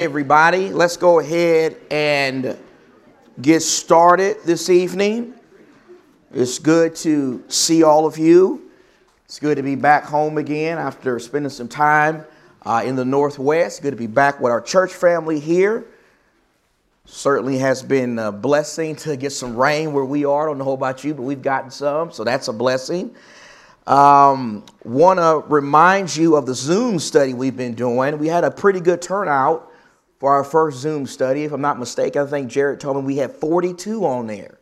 everybody. Let's go ahead and get started this evening. It's good to see all of you. It's good to be back home again after spending some time uh, in the Northwest. Good to be back with our church family here. Certainly has been a blessing to get some rain where we are. I don't know about you, but we've gotten some, so that's a blessing. Um, Want to remind you of the Zoom study we've been doing. We had a pretty good turnout for our first Zoom study. If I'm not mistaken, I think Jared told me we had 42 on there.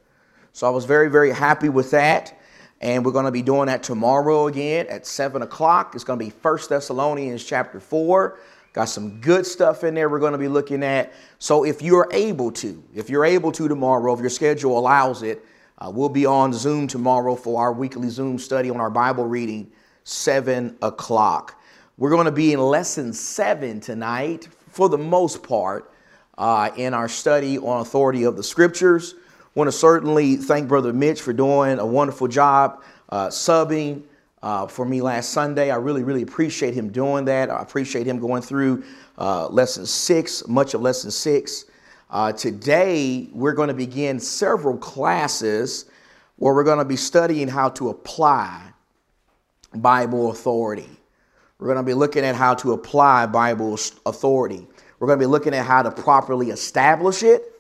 So I was very, very happy with that. And we're going to be doing that tomorrow again at 7 o'clock. It's going to be 1 Thessalonians chapter 4. Got some good stuff in there we're going to be looking at. So if you're able to, if you're able to tomorrow, if your schedule allows it, uh, we'll be on Zoom tomorrow for our weekly Zoom study on our Bible reading, 7 o'clock. We're going to be in lesson 7 tonight for the most part, uh, in our study on authority of the scriptures. Want to certainly thank Brother Mitch for doing a wonderful job uh, subbing uh, for me last Sunday. I really, really appreciate him doing that. I appreciate him going through uh, lesson six, much of lesson six. Uh, today, we're going to begin several classes where we're going to be studying how to apply Bible authority. We're going to be looking at how to apply Bible authority. We're going to be looking at how to properly establish it.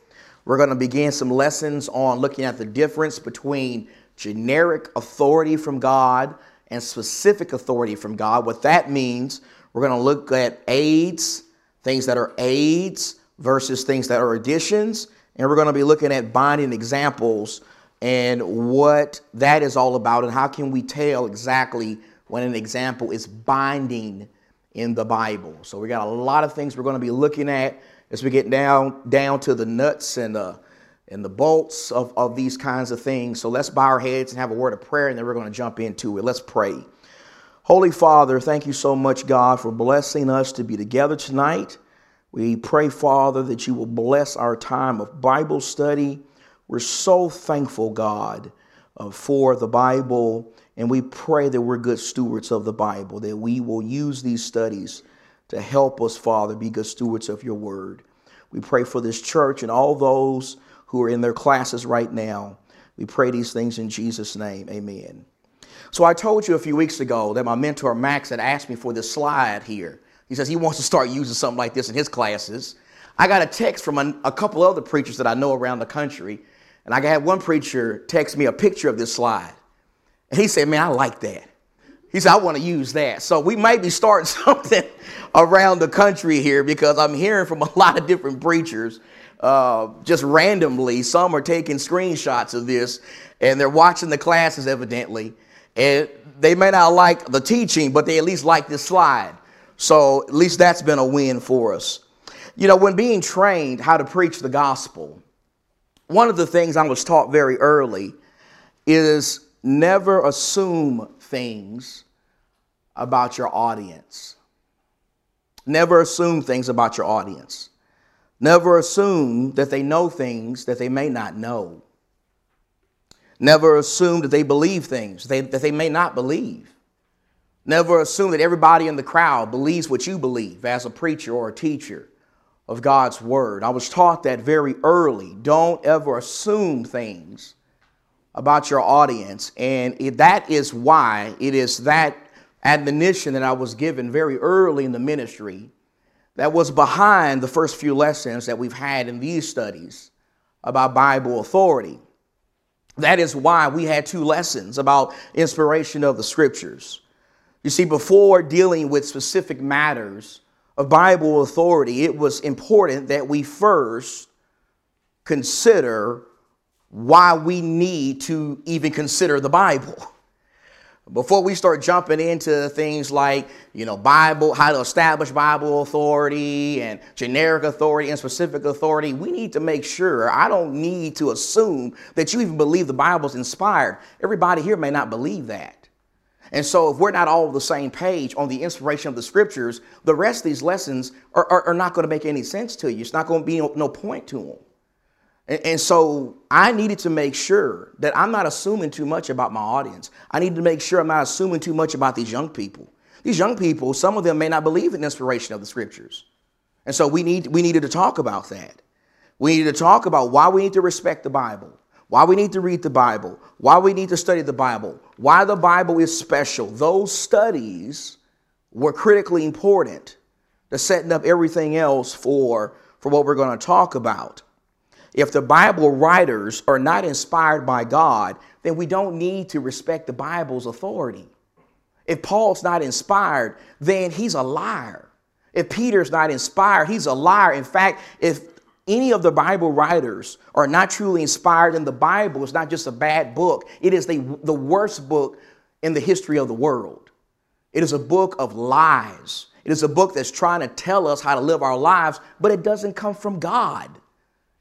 We're going to begin some lessons on looking at the difference between generic authority from God and specific authority from God. What that means, we're going to look at aids, things that are aids versus things that are additions. And we're going to be looking at binding examples and what that is all about and how can we tell exactly when an example is binding in the Bible. So we got a lot of things we're going to be looking at as we get down down to the nuts and the and the bolts of, of these kinds of things. So let's bow our heads and have a word of prayer, and then we're going to jump into it. Let's pray. Holy Father, thank you so much, God, for blessing us to be together tonight. We pray, Father, that you will bless our time of Bible study. We're so thankful, God, uh, for the Bible and we pray that we're good stewards of the Bible, that we will use these studies to help us, Father, be good stewards of your word. We pray for this church and all those who are in their classes right now. We pray these things in Jesus' name. Amen. So I told you a few weeks ago that my mentor Max had asked me for this slide here. He says he wants to start using something like this in his classes. I got a text from a, a couple other preachers that I know around the country, and I had one preacher text me a picture of this slide. And he said, Man, I like that. He said, I want to use that. So we might be starting something around the country here because I'm hearing from a lot of different preachers uh, just randomly. Some are taking screenshots of this and they're watching the classes evidently. And they may not like the teaching, but they at least like this slide. So at least that's been a win for us. You know, when being trained how to preach the gospel, one of the things I was taught very early is never assume things about your audience. Never assume things about your audience. Never assume that they know things that they may not know. Never assume that they believe things they, that they may not believe. Never assume that everybody in the crowd believes what you believe as a preacher or a teacher of God's word. I was taught that very early. Don't ever assume things about your audience. And it, that is why it is that admonition that I was given very early in the ministry that was behind the first few lessons that we've had in these studies about Bible authority. That is why we had two lessons about inspiration of the scriptures. You see, before dealing with specific matters of Bible authority, it was important that we first consider why we need to even consider the Bible. Before we start jumping into things like, you know, Bible, how to establish Bible authority and generic authority and specific authority, we need to make sure, I don't need to assume that you even believe the Bible's inspired. Everybody here may not believe that. And so, if we're not all on the same page on the inspiration of the scriptures, the rest of these lessons are, are, are not going to make any sense to you. It's not going to be no, no point to them. And, so I needed to make sure that I'm not assuming too much about my audience. I need to make sure I'm not assuming too much about these young people. These young people, some of them may not believe in inspiration of the scriptures. And so we need we needed to talk about that. We needed to talk about why we need to respect the Bible, why we need to read the Bible, why we need to study the Bible, why the Bible is special. Those studies were critically important to setting up everything else for, for what we're going to talk about. If the Bible writers are not inspired by God, then we don't need to respect the Bible's authority. If Paul's not inspired, then he's a liar. If Peter's not inspired, he's a liar. In fact, if any of the Bible writers are not truly inspired in the Bible, it's not just a bad book, it is the, the worst book in the history of the world. It is a book of lies. It is a book that's trying to tell us how to live our lives, but it doesn't come from God.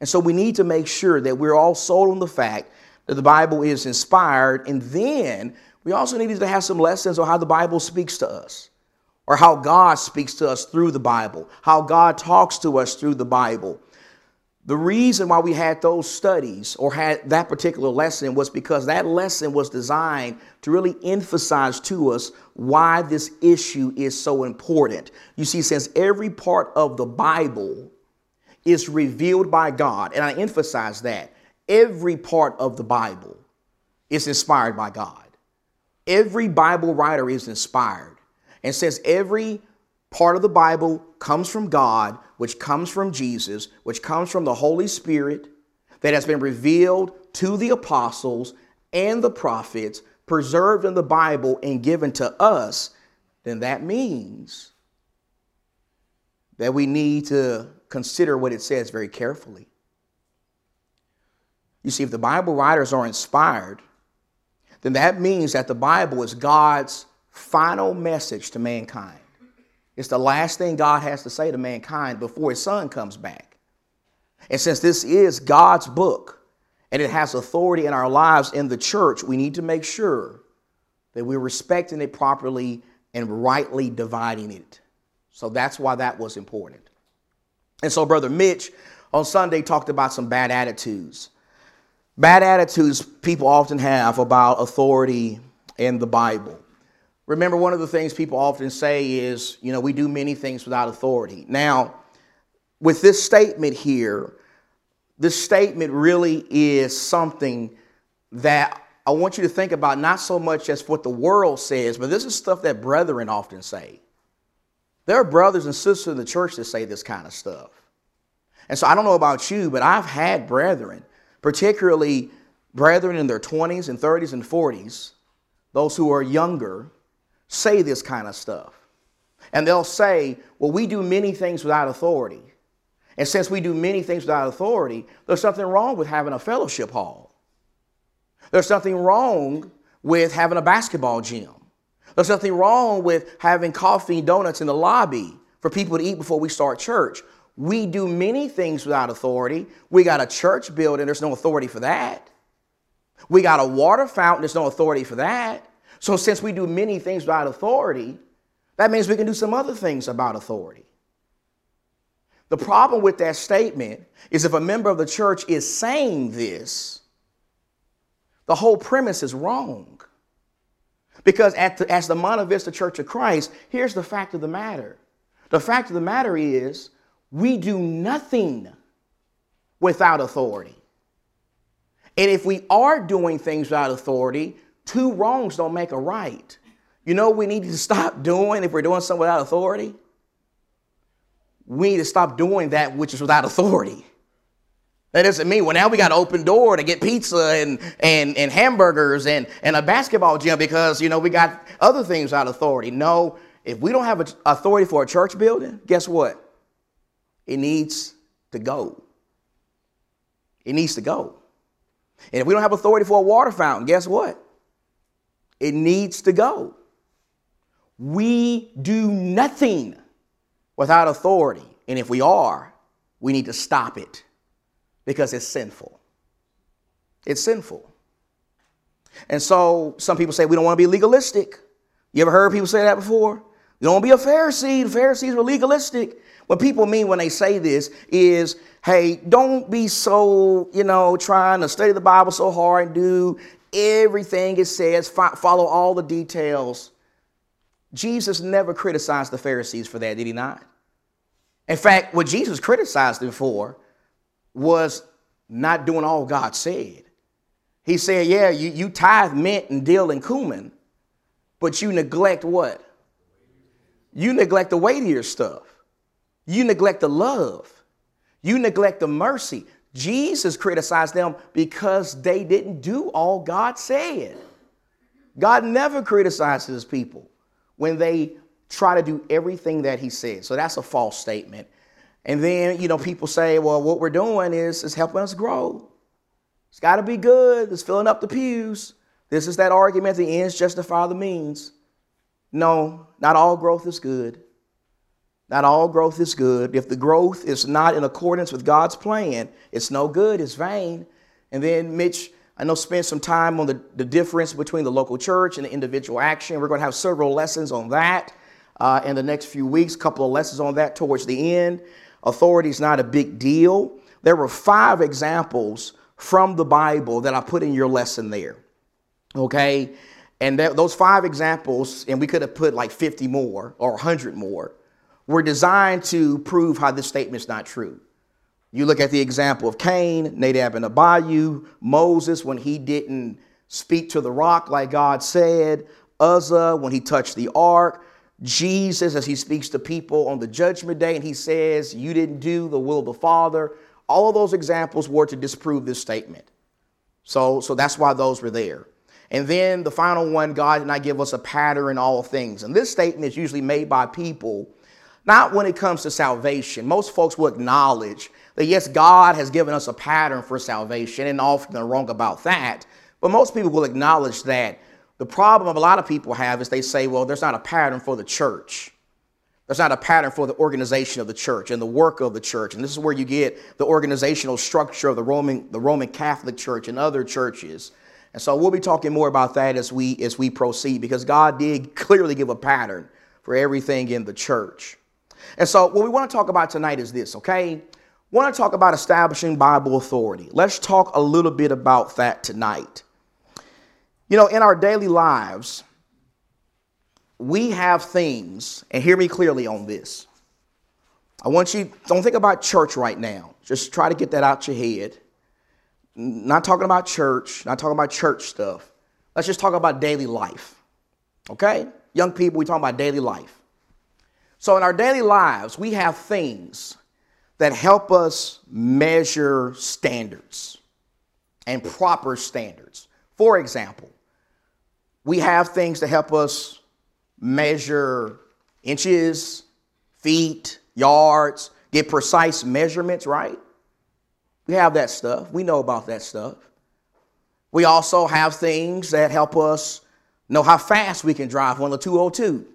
And so we need to make sure that we're all sold on the fact that the Bible is inspired. And then we also need to have some lessons on how the Bible speaks to us or how God speaks to us through the Bible, how God talks to us through the Bible. The reason why we had those studies or had that particular lesson was because that lesson was designed to really emphasize to us why this issue is so important. You see, since every part of the Bible is revealed by God, and I emphasize that every part of the Bible is inspired by God. Every Bible writer is inspired. And since every part of the Bible comes from God, which comes from Jesus, which comes from the Holy Spirit that has been revealed to the apostles and the prophets, preserved in the Bible and given to us, then that means that we need to consider what it says very carefully. You see, if the Bible writers are inspired, then that means that the Bible is God's final message to mankind. It's the last thing God has to say to mankind before his son comes back. And since this is God's book and it has authority in our lives in the church, we need to make sure that we're respecting it properly and rightly dividing it. So that's why that was important. And so, Brother Mitch on Sunday talked about some bad attitudes. Bad attitudes people often have about authority in the Bible. Remember, one of the things people often say is, you know, we do many things without authority. Now, with this statement here, this statement really is something that I want you to think about not so much as what the world says, but this is stuff that brethren often say. There are brothers and sisters in the church that say this kind of stuff. And so I don't know about you, but I've had brethren, particularly brethren in their 20s and 30s and 40s, those who are younger, say this kind of stuff. And they'll say, well, we do many things without authority. And since we do many things without authority, there's something wrong with having a fellowship hall. There's something wrong with having a basketball gym. There's nothing wrong with having coffee and donuts in the lobby for people to eat before we start church. We do many things without authority. We got a church building, there's no authority for that. We got a water fountain, there's no authority for that. So, since we do many things without authority, that means we can do some other things about authority. The problem with that statement is if a member of the church is saying this, the whole premise is wrong. Because at the, as the Monte Vista Church of Christ, here's the fact of the matter. The fact of the matter is, we do nothing without authority. And if we are doing things without authority, two wrongs don't make a right. You know we need to stop doing if we're doing something without authority? We need to stop doing that which is without authority. That doesn't mean, well, now we got an open door to get pizza and, and, and hamburgers and, and a basketball gym because, you know, we got other things without authority. No, if we don't have authority for a church building, guess what? It needs to go. It needs to go. And if we don't have authority for a water fountain, guess what? It needs to go. We do nothing without authority. And if we are, we need to stop it because it's sinful. It's sinful. And so some people say we don't want to be legalistic. You ever heard people say that before? You don't want to be a Pharisee. The Pharisees were legalistic. What people mean when they say this is, hey, don't be so, you know, trying to study the Bible so hard and do everything it says, follow all the details. Jesus never criticized the Pharisees for that, did he not? In fact, what Jesus criticized them for was not doing all God said. He said, Yeah, you, you tithe mint and dill and cumin, but you neglect what? You neglect the weightier stuff. You neglect the love. You neglect the mercy. Jesus criticized them because they didn't do all God said. God never criticizes people when they try to do everything that he said. So that's a false statement. And then, you know, people say, well, what we're doing is, is helping us grow. It's got to be good. It's filling up the pews. This is that argument the ends justify the means. No, not all growth is good. Not all growth is good. If the growth is not in accordance with God's plan, it's no good, it's vain. And then Mitch, I know, spent some time on the, the difference between the local church and the individual action. We're going to have several lessons on that uh, in the next few weeks, a couple of lessons on that towards the end. Authority is not a big deal. There were five examples from the Bible that I put in your lesson there. Okay? And that, those five examples, and we could have put like 50 more or 100 more were designed to prove how this statement is not true. You look at the example of Cain, Nadab and Abihu, Moses when he didn't speak to the rock like God said, Uzzah when he touched the ark, Jesus as he speaks to people on the judgment day and he says, You didn't do the will of the Father. All of those examples were to disprove this statement. So, so that's why those were there. And then the final one, God did not give us a pattern in all things. And this statement is usually made by people not when it comes to salvation. Most folks will acknowledge that, yes, God has given us a pattern for salvation, and often they're wrong about that. But most people will acknowledge that. The problem a lot of people have is they say, well, there's not a pattern for the church. There's not a pattern for the organization of the church and the work of the church. And this is where you get the organizational structure of the Roman, the Roman Catholic Church and other churches. And so we'll be talking more about that as we as we proceed because God did clearly give a pattern for everything in the church. And so, what we want to talk about tonight is this, okay? We want to talk about establishing Bible authority. Let's talk a little bit about that tonight. You know, in our daily lives, we have things, and hear me clearly on this. I want you, don't think about church right now. Just try to get that out your head. Not talking about church, not talking about church stuff. Let's just talk about daily life. Okay? Young people, we talk about daily life. So, in our daily lives, we have things that help us measure standards and proper standards. For example, we have things to help us measure inches, feet, yards, get precise measurements, right? We have that stuff. We know about that stuff. We also have things that help us know how fast we can drive on the 202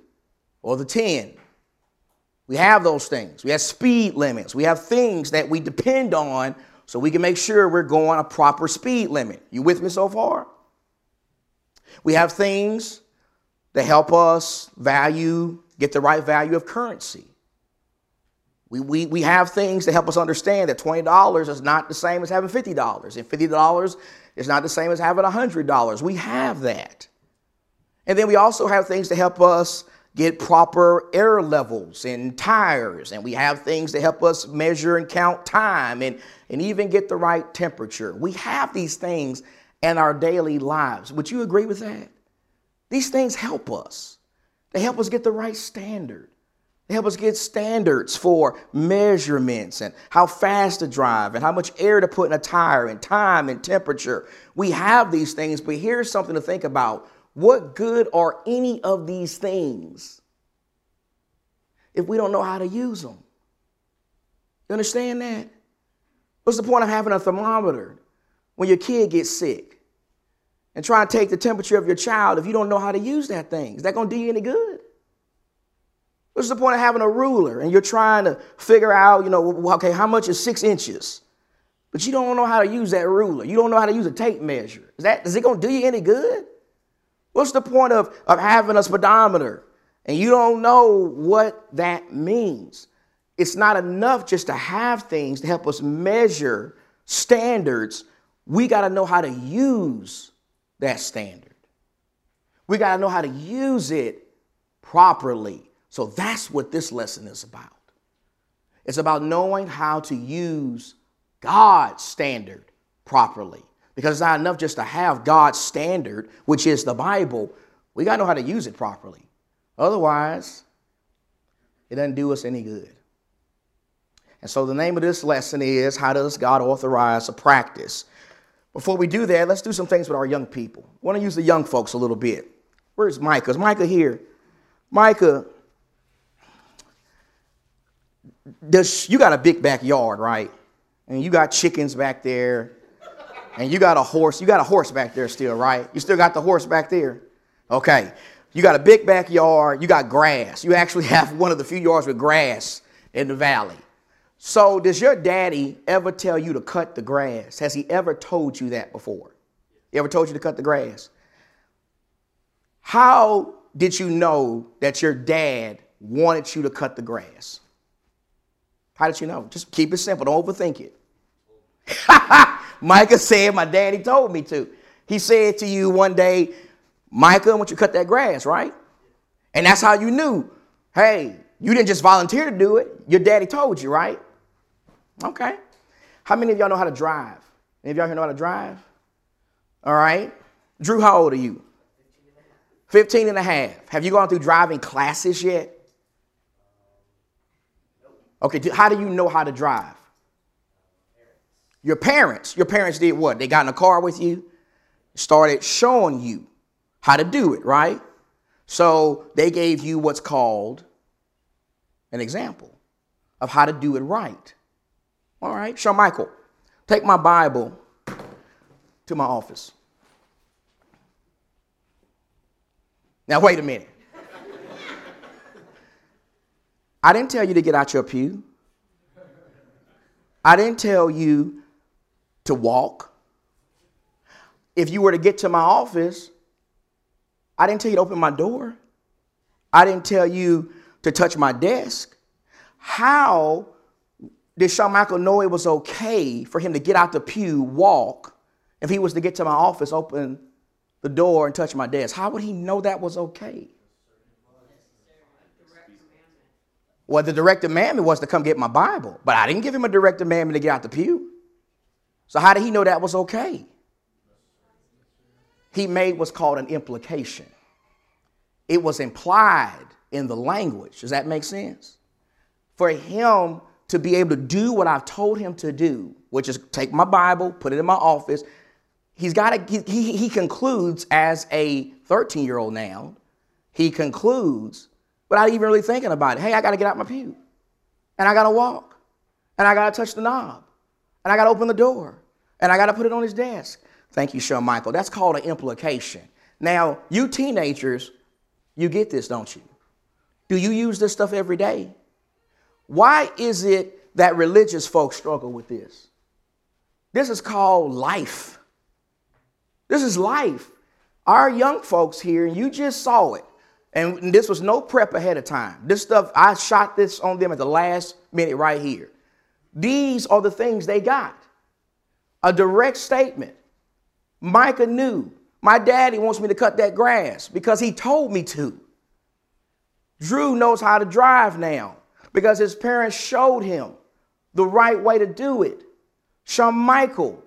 or the 10 we have those things. We have speed limits. We have things that we depend on so we can make sure we're going a proper speed limit. You with me so far? We have things that help us value, get the right value of currency. We, we, we have things that help us understand that $20 is not the same as having $50, and $50 is not the same as having $100. We have that. And then we also have things to help us get proper air levels and tires, and we have things to help us measure and count time and, and even get the right temperature. We have these things in our daily lives. Would you agree with that? These things help us. They help us get the right standard. They help us get standards for measurements and how fast to drive and how much air to put in a tire and time and temperature. We have these things, but here's something to think about what good are any of these things if we don't know how to use them? You understand that? What's the point of having a thermometer when your kid gets sick and try to take the temperature of your child if you don't know how to use that thing? Is that going to do you any good? What's the point of having a ruler and you're trying to figure out, you know, okay, how much is six inches? But you don't know how to use that ruler. You don't know how to use a tape measure. Is that is it going to do you any good? What's the point of, of having a speedometer and you don't know what that means? It's not enough just to have things to help us measure standards. We got to know how to use that standard. We got to know how to use it properly. So that's what this lesson is about. It's about knowing how to use God's standard properly. Because it's not enough just to have God's standard, which is the Bible. We got to know how to use it properly. Otherwise, it doesn't do us any good. And so the name of this lesson is How Does God Authorize a Practice? Before we do that, let's do some things with our young people. I want to use the young folks a little bit. Where's Micah? Is Micah here? Micah, does, you got a big backyard, right? And you got chickens back there, and you got a horse. You got a horse back there still, right? You still got the horse back there? Okay. You got a big backyard. You got grass. You actually have one of the few yards with grass in the valley. So, does your daddy ever tell you to cut the grass? Has he ever told you that before? He ever told you to cut the grass? How did you know that your dad wanted you to cut the grass? How did you know? Just keep it simple. Don't overthink it. Micah said, My daddy told me to. He said to you one day, Micah, I want you to cut that grass, right? And that's how you knew. Hey, you didn't just volunteer to do it. Your daddy told you, right? Okay. How many of y'all know how to drive? Any of y'all here know how to drive? All right. Drew, how old are you? 15 and a half. Have you gone through driving classes yet? Okay, how do you know how to drive? Your parents. Your parents did what? They got in a car with you, started showing you how to do it, right? So they gave you what's called an example of how to do it right. All right, Shawn Michael, take my Bible to my office. Now, wait a minute. I didn't tell you to get out your pew. I didn't tell you to walk. If you were to get to my office, I didn't tell you to open my door. I didn't tell you to touch my desk. How did Shawn Michael know it was okay for him to get out the pew, walk, if he was to get to my office, open the door, and touch my desk? How would he know that was okay? Well, the direct commandment was to come get my Bible, but I didn't give him a direct commandment to get out the pew. So, how did he know that was okay? He made what's called an implication. It was implied in the language. Does that make sense? For him to be able to do what I've told him to do, which is take my Bible, put it in my office, he's got to, he, he concludes as a 13 year old now, he concludes without even really thinking about it. Hey, I got to get out my pew, and I got to walk, and I got to touch the knob, and I got to open the door, and I got to put it on his desk. Thank you, Shawn Michael. That's called an implication. Now, you teenagers, you get this, don't you? Do you use this stuff every day? Why is it that religious folks struggle with this? This is called life. This is life. Our young folks here, and you just saw it, and this was no prep ahead of time. This stuff, I shot this on them at the last minute right here. These are the things they got a direct statement. Micah knew my daddy wants me to cut that grass because he told me to. Drew knows how to drive now because his parents showed him the right way to do it. Shawn Michael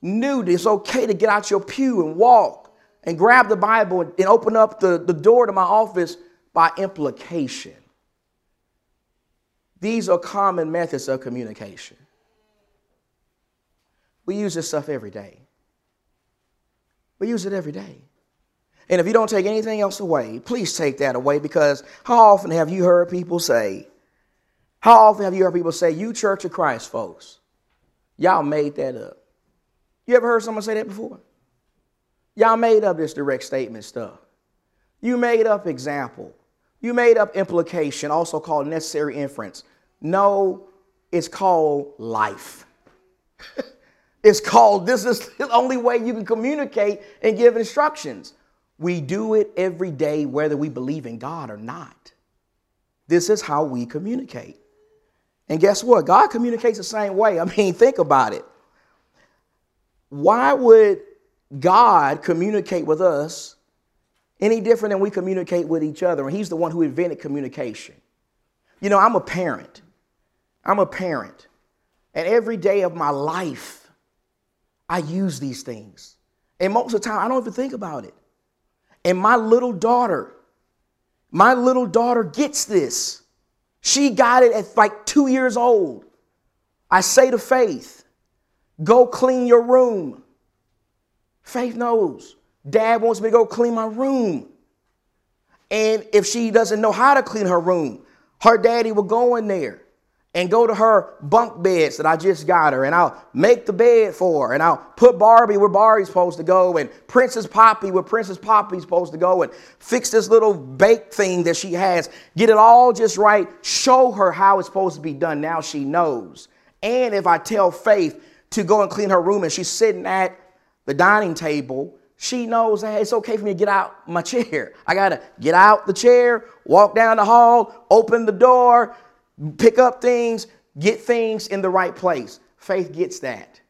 knew that it's okay to get out your pew and walk and grab the Bible and, open up the, the door to my office by implication. These are common methods of communication. We use this stuff every day. We use it every day. And if you don't take anything else away, please take that away because how often have you heard people say, how often have you heard people say, you Church of Christ folks, y'all made that up? You ever heard someone say that before? Y'all made up this direct statement stuff. You made up example. You made up implication, also called necessary inference. No, it's called life. it's called, this is the only way you can communicate and give instructions. We do it every day, whether we believe in God or not. This is how we communicate. And guess what? God communicates the same way. I mean, think about it. Why would God communicate with us any different than we communicate with each other? And He's the one who invented communication. You know, I'm a parent. I'm a parent. And every day of my life, I use these things. And most of the time, I don't even think about it. And my little daughter, my little daughter gets this. She got it at like two years old. I say to Faith, go clean your room. Faith knows. Dad wants me to go clean my room. And if she doesn't know how to clean her room, her daddy will go in there and go to her bunk beds that I just got her, and I'll make the bed for her, and I'll put Barbie where Barbie's supposed to go, and Princess Poppy where Princess Poppy's supposed to go, and fix this little bake thing that she has, get it all just right, show her how it's supposed to be done. Now she knows. And if I tell Faith to go and clean her room and she's sitting at the dining table, she knows that it's okay for me to get out my chair. I gotta get out the chair, walk down the hall, open the door, pick up things, get things in the right place. Faith gets that.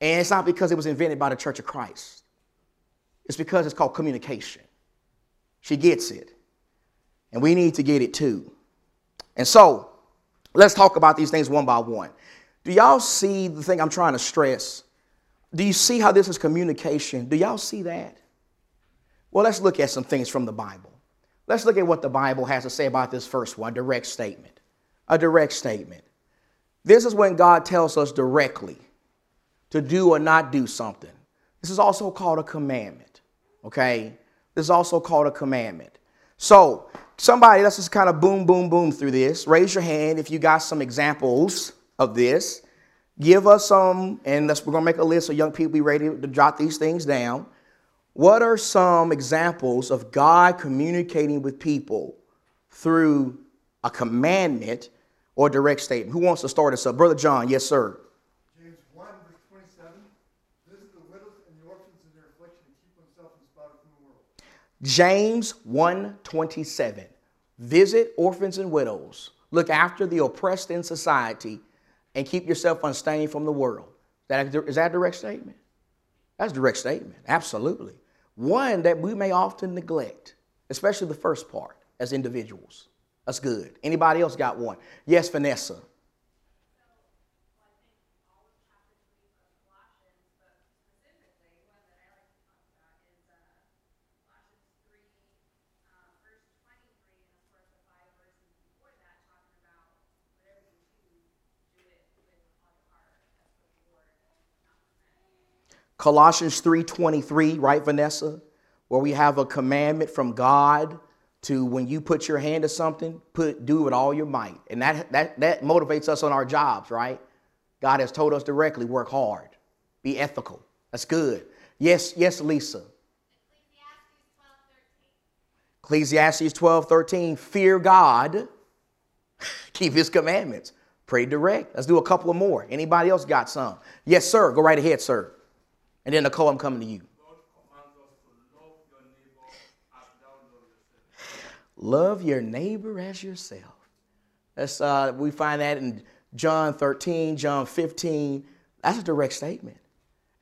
And it's not because it was invented by the Church of Christ, it's because it's called communication. She gets it. And we need to get it too. And so, let's talk about these things one by one. Do y'all see the thing I'm trying to stress? Do you see how this is communication? Do y'all see that? Well, let's look at some things from the Bible. Let's look at what the Bible has to say about this first one direct statement. A direct statement. This is when God tells us directly to do or not do something. This is also called a commandment. Okay? This is also called a commandment. So, somebody, let's just kind of boom, boom, boom through this. Raise your hand if you got some examples of this. Give us some, and we're going to make a list so young people be ready to jot these things down. What are some examples of God communicating with people through a commandment or direct statement? Who wants to start us up? Brother John, yes, sir. James 1, verse 27. Visit the widows and the orphans in their affliction and keep oneself unspotted from the world. James 1 27. Visit orphans and widows. Look after the oppressed in society and keep yourself unstained from the world. Is that a direct statement? That's a direct statement. Absolutely. One that we may often neglect, especially the first part as individuals. That's good. Anybody else got one? Yes, Vanessa. Colossians 3:23, right Vanessa? Where we have a commandment from God to when you put your hand to something, put do it all your might. And that that that motivates us on our jobs, right? God has told us directly, work hard, be ethical. That's good. Yes, yes, Lisa. Ecclesiastes 12, 13, fear God, keep his commandments, pray direct. Let's do a couple of more. Anybody else got some? Yes, sir. Go right ahead, sir. And then, Nicole, I'm coming to you. Love your neighbor as yourself. That's, uh, we find that in John 13, John 15. That's a direct statement.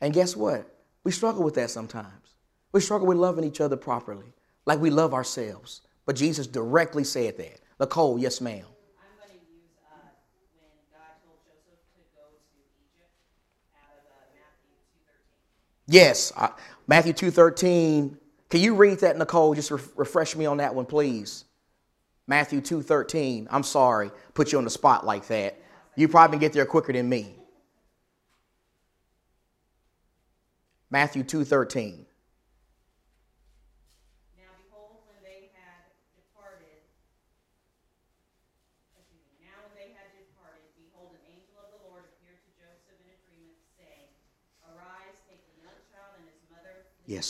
And guess what? We struggle with that sometimes. We struggle with loving each other properly, like we love ourselves. But Jesus directly said that. Nicole, yes, ma'am. Yes, uh, Matthew 2.13. Can you read that, Nicole? Just re- refresh me on that one, please. Matthew 2.13. I'm sorry, put you on the spot like that. You probably get there quicker than me. Matthew 2.13. Yes. And stay there until I bring word, bring you word. For Herod will seek the young child to him.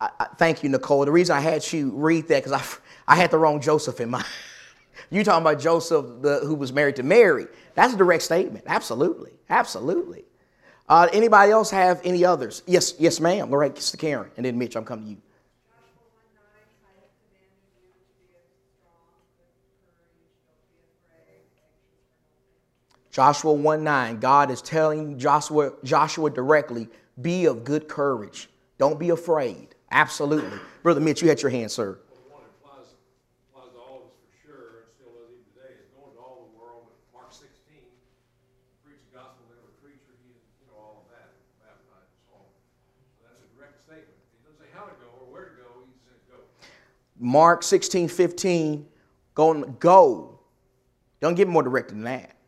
I, I, thank you, Nicole. The reason I had you read that because I, I had the wrong Joseph in mind. you talking about Joseph, the, who was married to Mary? That's a direct statement. Absolutely, absolutely. Uh, anybody else have any others? Yes, yes, ma'am. All right, Karen, and then Mitch. I'm coming to you. Joshua 1 9, God is telling Joshua, Joshua directly, be of good courage. Don't be afraid. Absolutely. Brother Mitch, you had your hand, sir. Well, one that applies, applies to all of us for sure, and still does even today, is going to all the world, Mark sixteen, preach gospel to every creature, he, you know, all that, baptize and so on. So that's a direct statement. He doesn't say how to go or where to go, he says go. Mark 16, 15, go, go. Don't get more direct than that.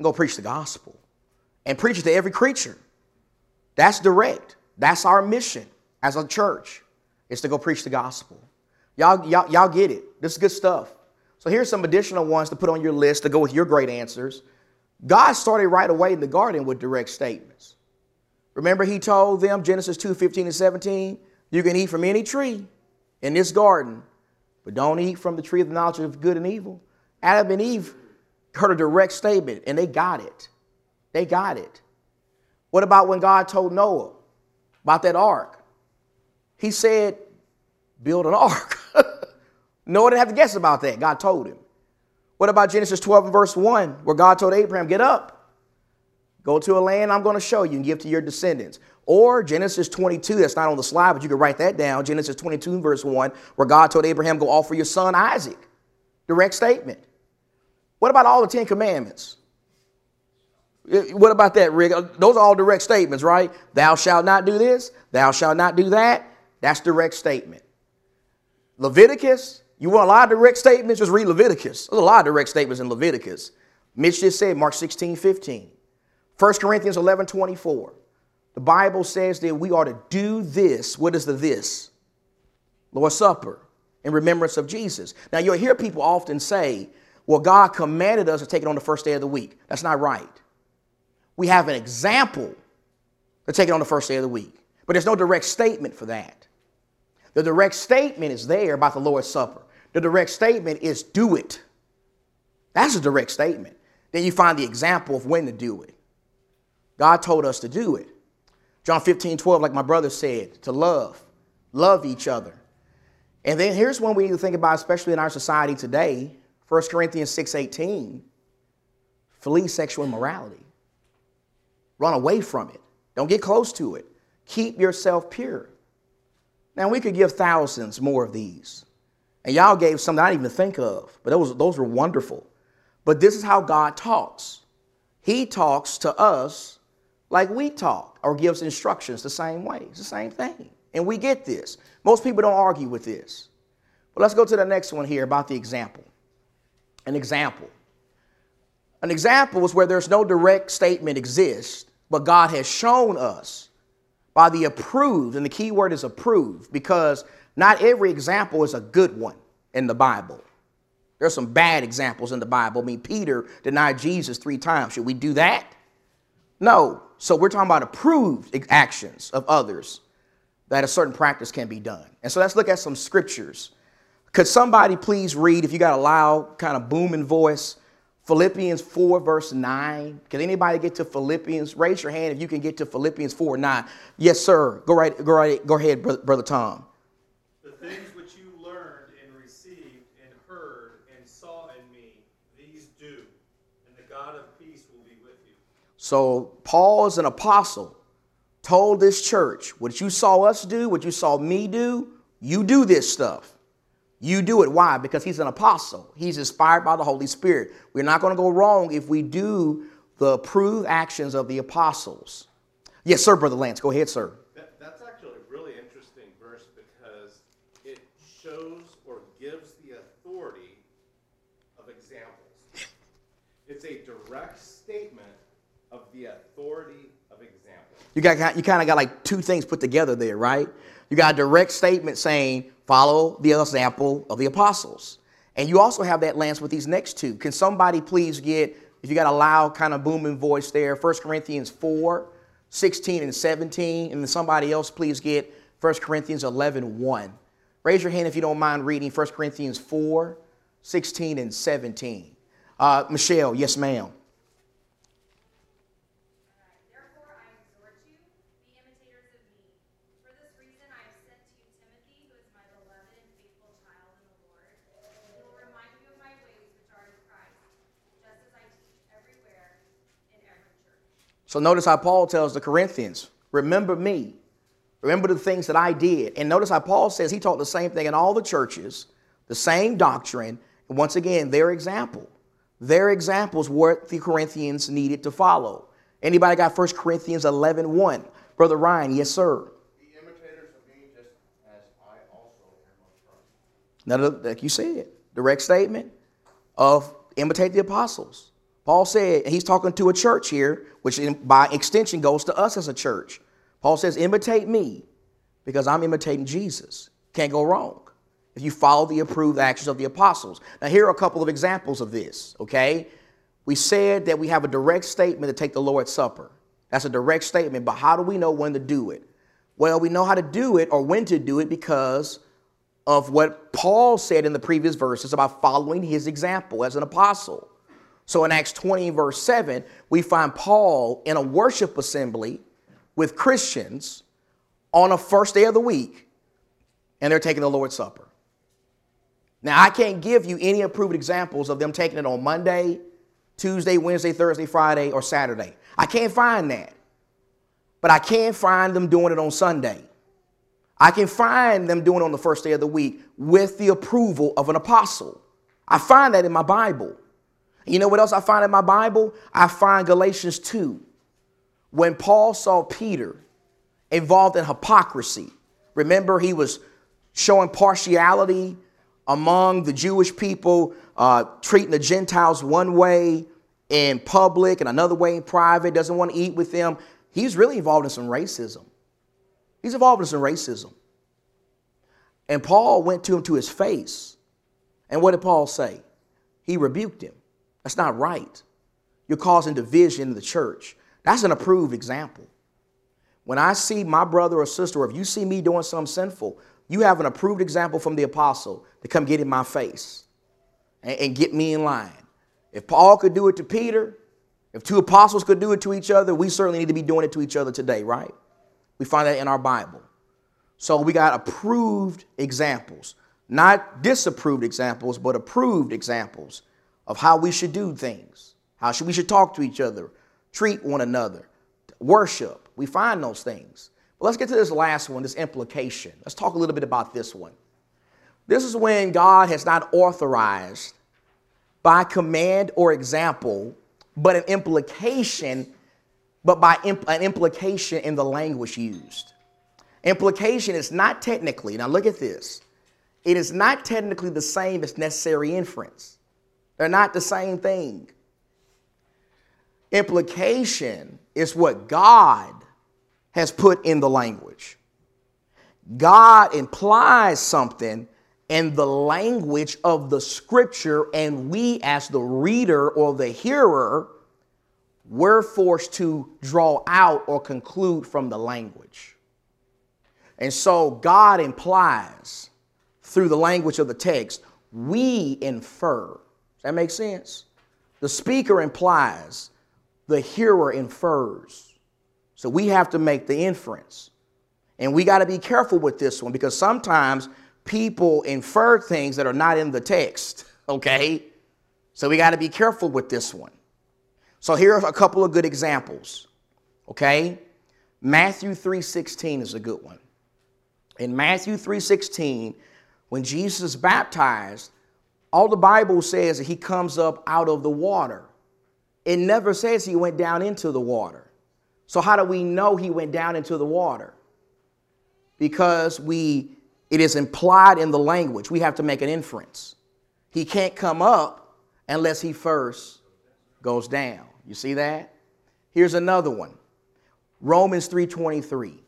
Go preach the gospel and preach it to every creature. That's direct. That's our mission as a church, is to go preach the gospel. Y'all, y'all, y'all get it. This is good stuff. So here's some additional ones to put on your list to go with your great answers. God started right away in the garden with direct statements. Remember, he told them, Genesis 2 15 and 17, you can eat from any tree in this garden, but don't eat from the tree of the knowledge of good and evil. Adam and Eve heard a direct statement and they got it. They got it. What about when God told Noah about that ark? He said, build an ark. Noah didn't have to guess about that. God told him. What about Genesis 12 and verse 1, where God told Abraham, get up, go to a land I'm going to show you and give to your descendants. Or Genesis 22, that's not on the slide, but you can write that down. Genesis 22, verse 1, where God told Abraham, go offer your son Isaac. Direct statement. What about all the Ten Commandments? Eh, What about that, Rick? Uh, Those are all direct statements, right? Thou shalt not do this, thou shalt not do that. That's direct statement. Leviticus, you want a lot of direct statements? Just read Leviticus. There's a lot of direct statements in Leviticus. Mitch just said Mark 16, 15. 1 Corinthians 11, 24. The Bible says that we are to do this. What is the this? Lord's Supper in remembrance of Jesus. Now, you'll hear people often say, well, God commanded us to take it on the first day of the week. That's not right. We have an example to take it on the first day of the week, but there's no direct statement for that. The direct statement is there about the Lord's Supper. The direct statement is do it. That's a direct statement. Then you find the example of when to do it. God told us to do it. John 15, 12, like my brother said, to love, love each other. And then here's one we need to think about, especially in our society today 1 Corinthians 6:18, Flee sexual immorality. Run away from it. Don't get close to it. Keep yourself pure. Now, we could give thousands more of these. And y'all gave some that I didn't even think of, but those, those were wonderful. But this is how God talks He talks to us like we talk or gives instructions the same way. It's the same thing. And we get this. Most people don't argue with this. But let's go to the next one here about the example. An example. An example is where there's no direct statement exists, but God has shown us by the approved, and the key word is approved, because not every example is a good one in the Bible. There's some bad examples in the Bible. I mean, Peter denied Jesus three times. Should we do that? No. So we're talking about approved actions of others that a certain practice can be done. And so let's look at some scriptures. Could somebody please read, if you got a loud, kind of booming voice, Philippians 4, verse 9? Can anybody get to Philippians? Raise your hand if you can get to Philippians 4, 9. Yes, sir. Go right, go right, go ahead, brother, brother Tom. The things which you learned and received and heard and saw in me, these do, and the God of peace will be with you. So Paul is an apostle, told this church, what you saw us do, what you saw me do, you do this stuff. You do it. Why? Because he's an apostle. He's inspired by the Holy Spirit. We're not going to go wrong if we do the approved actions of the apostles. Yes, sir, Brother Lance. Go ahead, sir. That, that's actually a really interesting verse because it shows or gives the authority of examples. It's a direct statement of the authority of examples. You got you kind of got like two things put together there, right? You got a direct statement saying, follow the example of the apostles. And you also have that lance with these next two. Can somebody please get, if you got a loud kind of booming voice there, 1 Corinthians 4, 16 and 17, and then somebody else please get 1 Corinthians 11, 1. Raise your hand if you don't mind reading 1 Corinthians 4, 16 and 17. Uh, Michelle, yes, ma'am. Therefore, I exhort you, be imitators of me. For this reason, I have sent to you Timothy, who is my beloved and faithful child in the Lord. He will remind you of my ways which are in Christ, just as I teach everywhere in every church. So notice how Paul tells the Corinthians, remember me. Remember the things that I did. And notice how Paul says he taught the same thing in all the churches, the same doctrine. And once again, their example. Their examples what the Corinthians needed to follow. Anybody got 1 Corinthians 11 1? Brother Ryan, yes, sir. Be imitators of me just as I also am of Christ. Now, like you said, direct statement of imitate the apostles. Paul said, he's talking to a church here, which in, by extension goes to us as a church. Paul says, imitate me because I'm imitating Jesus. Can't go wrong if you follow the approved actions of the apostles. Now, here are a couple of examples of this, okay? We said that we have a direct statement to take the Lord's Supper. That's a direct statement, but how do we know when to do it? Well, we know how to do it or when to do it because of what Paul said in the previous verses about following his example as an apostle. So in Acts 20, verse 7, we find Paul in a worship assembly with Christians on a first day of the week, and they're taking the Lord's Supper. Now, I can't give you any approved examples of them taking it on Monday, Tuesday, Wednesday, Thursday, Friday, or Saturday. I can't find that. But I can find them doing it on Sunday. I can find them doing it on the first day of the week with the approval of an apostle. I find that in my Bible. You know what else I find in my Bible? I find Galatians 2. When Paul saw Peter involved in hypocrisy, remember he was showing partiality among the Jewish people, uh, treating the Gentiles one way in public and another way in private, doesn't want to eat with them. He's really involved in some racism. He's involved in some racism. And Paul went to him to his face. And what did Paul say? He rebuked him. That's not right. You're causing division in the church. That's an approved example. When I see my brother or sister, or if you see me doing something sinful, you have an approved example from the apostle to come get in my face and, and get me in line. If Paul could do it to Peter, if two apostles could do it to each other, we certainly need to be doing it to each other today, right? We find that in our Bible. So we got approved examples, not disapproved examples, but approved examples of how we should do things, how should, we should talk to each other, treat one another, worship. We find those things. But let's get to this last one, this implication. Let's talk a little bit about this one. This is when God has not authorized by command or example, but an implication, but by imp- an implication in the language used. Implication is not technically, now look at this, it is not technically the same as necessary inference. They're not the same thing. Implication is what God has put in the language. God implies something in the language of the scripture, and we, as the reader or the hearer, we're forced to draw out or conclude from the language. And so God implies through the language of the text, we infer. Does that make sense? The speaker implies, the hearer infers. So we have to make the inference. And we got to be careful with this one because sometimes people infer things that are not in the text, okay? So we got to be careful with this one. So here are a couple of good examples, okay? Matthew 3:16 is a good one. In Matthew 3:16, when Jesus baptized, all the Bible says that he comes up out of the water. It never says he went down into the water. So how do we know he went down into the water? Because we it is implied in the language. We have to make an inference. He can't come up unless he first goes down. You see that? Here's another one. Romans 3:23.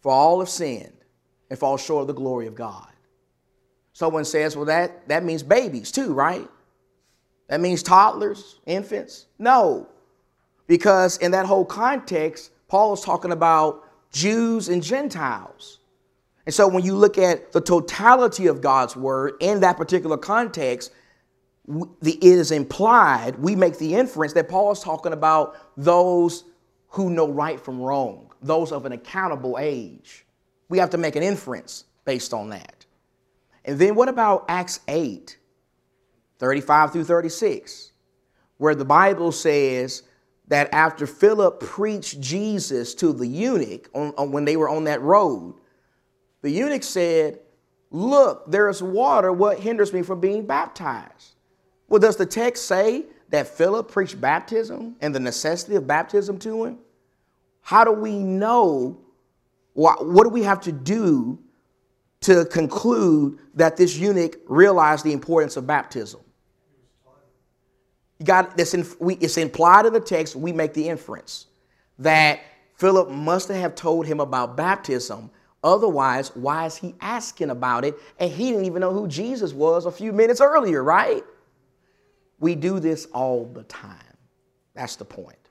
For all have sinned and fall short of the glory of God. Someone says, well, that, that means babies too, right? That means toddlers, infants? No. Because in that whole context, Paul is talking about Jews and Gentiles. And so when you look at the totality of God's word in that particular context, it is implied, we make the inference that Paul is talking about those who know right from wrong, those of an accountable age. We have to make an inference based on that. And then what about Acts 8, 35 through 36, where the Bible says that after Philip preached Jesus to the eunuch on, on- when they were on that road, the eunuch said, Look, there is water. What hinders me from being baptized? Well, does the text say that Philip preached baptism and the necessity of baptism to him? How do we know? What, what do we have to do to conclude that this eunuch realized the importance of baptism? Got this. In, we, it's implied in the text. We make the inference that Philip must have told him about baptism. Otherwise, why is he asking about it? And he didn't even know who Jesus was a few minutes earlier, right? We do this all the time. That's the point.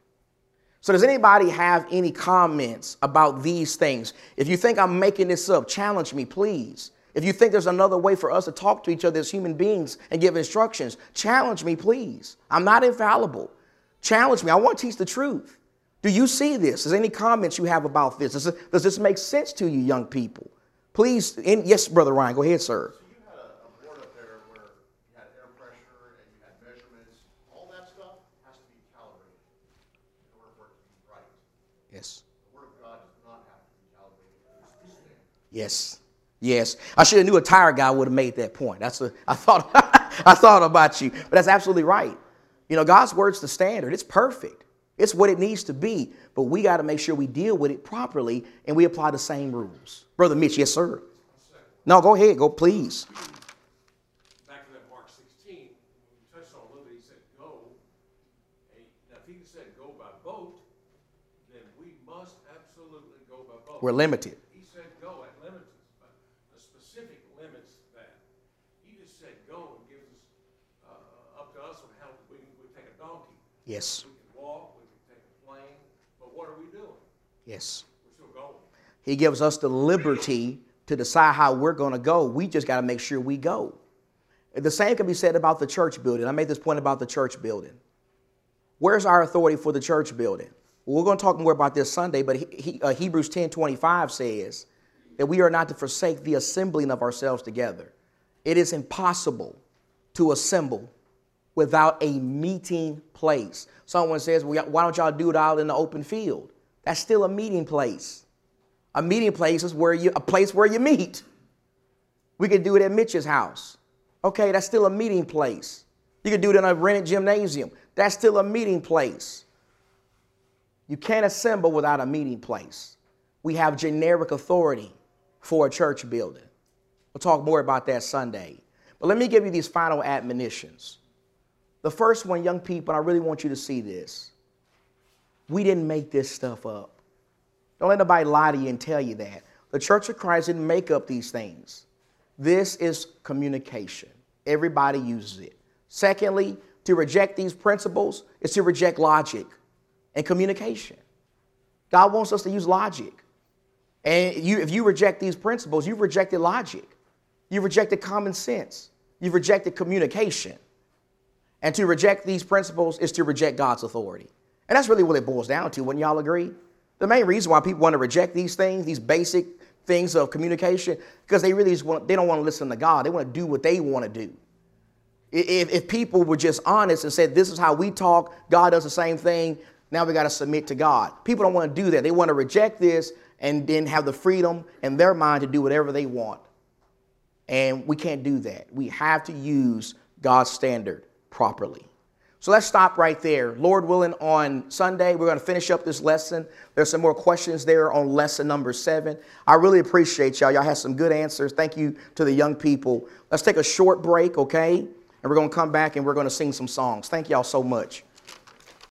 So, does anybody have any comments about these things? If you think I'm making this up, challenge me, please. If you think there's another way for us to talk to each other as human beings and give instructions, challenge me, please. I'm not infallible. Challenge me. I want to teach the truth. Do you see this? Is any comments you have about this? Does, this make sense to you, young people? Please, yes, Brother Ryan, go ahead, sir. So you had a, a board up there where you had air pressure and you had measurements, all that stuff has to be calibrated in order for it to be right. Yes. The word of God does not have to be calibrated, it is the standard. Yes. Yes. I should have knew a tire guy would have made that point. That's a, I thought I thought about you. But that's absolutely right. You know, God's word's the standard. It's perfect. It's what it needs to be. But we got to make sure we deal with it properly and we apply the same rules. Brother Mitch, yes, sir. No, go ahead. Go, please. back to that Mark sixteen, when we touched on a little bit, he said, go. Now, if he said go by boat, then we must absolutely go by boat. We're limited. He said go at limits, but the specific limits that. He just said go and gives us, uh, up to us on how we, we take a donkey. Yes. We can walk, we can take a plane, but what are we doing? Yes. We're still going. He gives us the liberty to decide how we're going to go. We just got to make sure we go. The same can be said about the church building. I made this point about the church building. Where's our authority for the church building? Well, we're going to talk more about this Sunday, but he, he, uh, Hebrews 10 25 says that we are not to forsake the assembling of ourselves together. It is impossible to assemble without a meeting place. Someone says, well, why don't y'all do it out in the open field? That's still a meeting place. A meeting place is where you a place where you meet. We could do it at Mitch's house. Okay, that's still a meeting place. You could do it in a rented gymnasium. That's still a meeting place. You can't assemble without a meeting place. We have generic authority for a church building. We'll talk more about that Sunday. But let me give you these final admonitions. The first one, young people, and I really want you to see this. We didn't make this stuff up. Don't let nobody lie to you and tell you that. The Church of Christ didn't make up these things. This is communication. Everybody uses it. Secondly, to reject these principles is to reject logic and communication. God wants us to use logic. And you, if you reject these principles, you've rejected logic. You've rejected common sense. You've rejected communication. And to reject these principles is to reject God's authority. And that's really what it boils down to. Wouldn't y'all agree? The main reason why people want to reject these things, these basic things of communication, because they really just want, they don't want to listen to God. They want to do what they want to do. If, if people were just honest and said, this is how we talk, God does the same thing, now we got to submit to God. People don't want to do that. They want to reject this and then have the freedom in their mind to do whatever they want. And we can't do that. We have to use God's standard properly. So let's stop right there. Lord willing, on Sunday, we're going to finish up this lesson. There's some more questions there on lesson number seven. I really appreciate y'all. Y'all had some good answers. Thank you to the young people. Let's take a short break, okay? And we're going to come back and we're going to sing some songs. Thank y'all so much.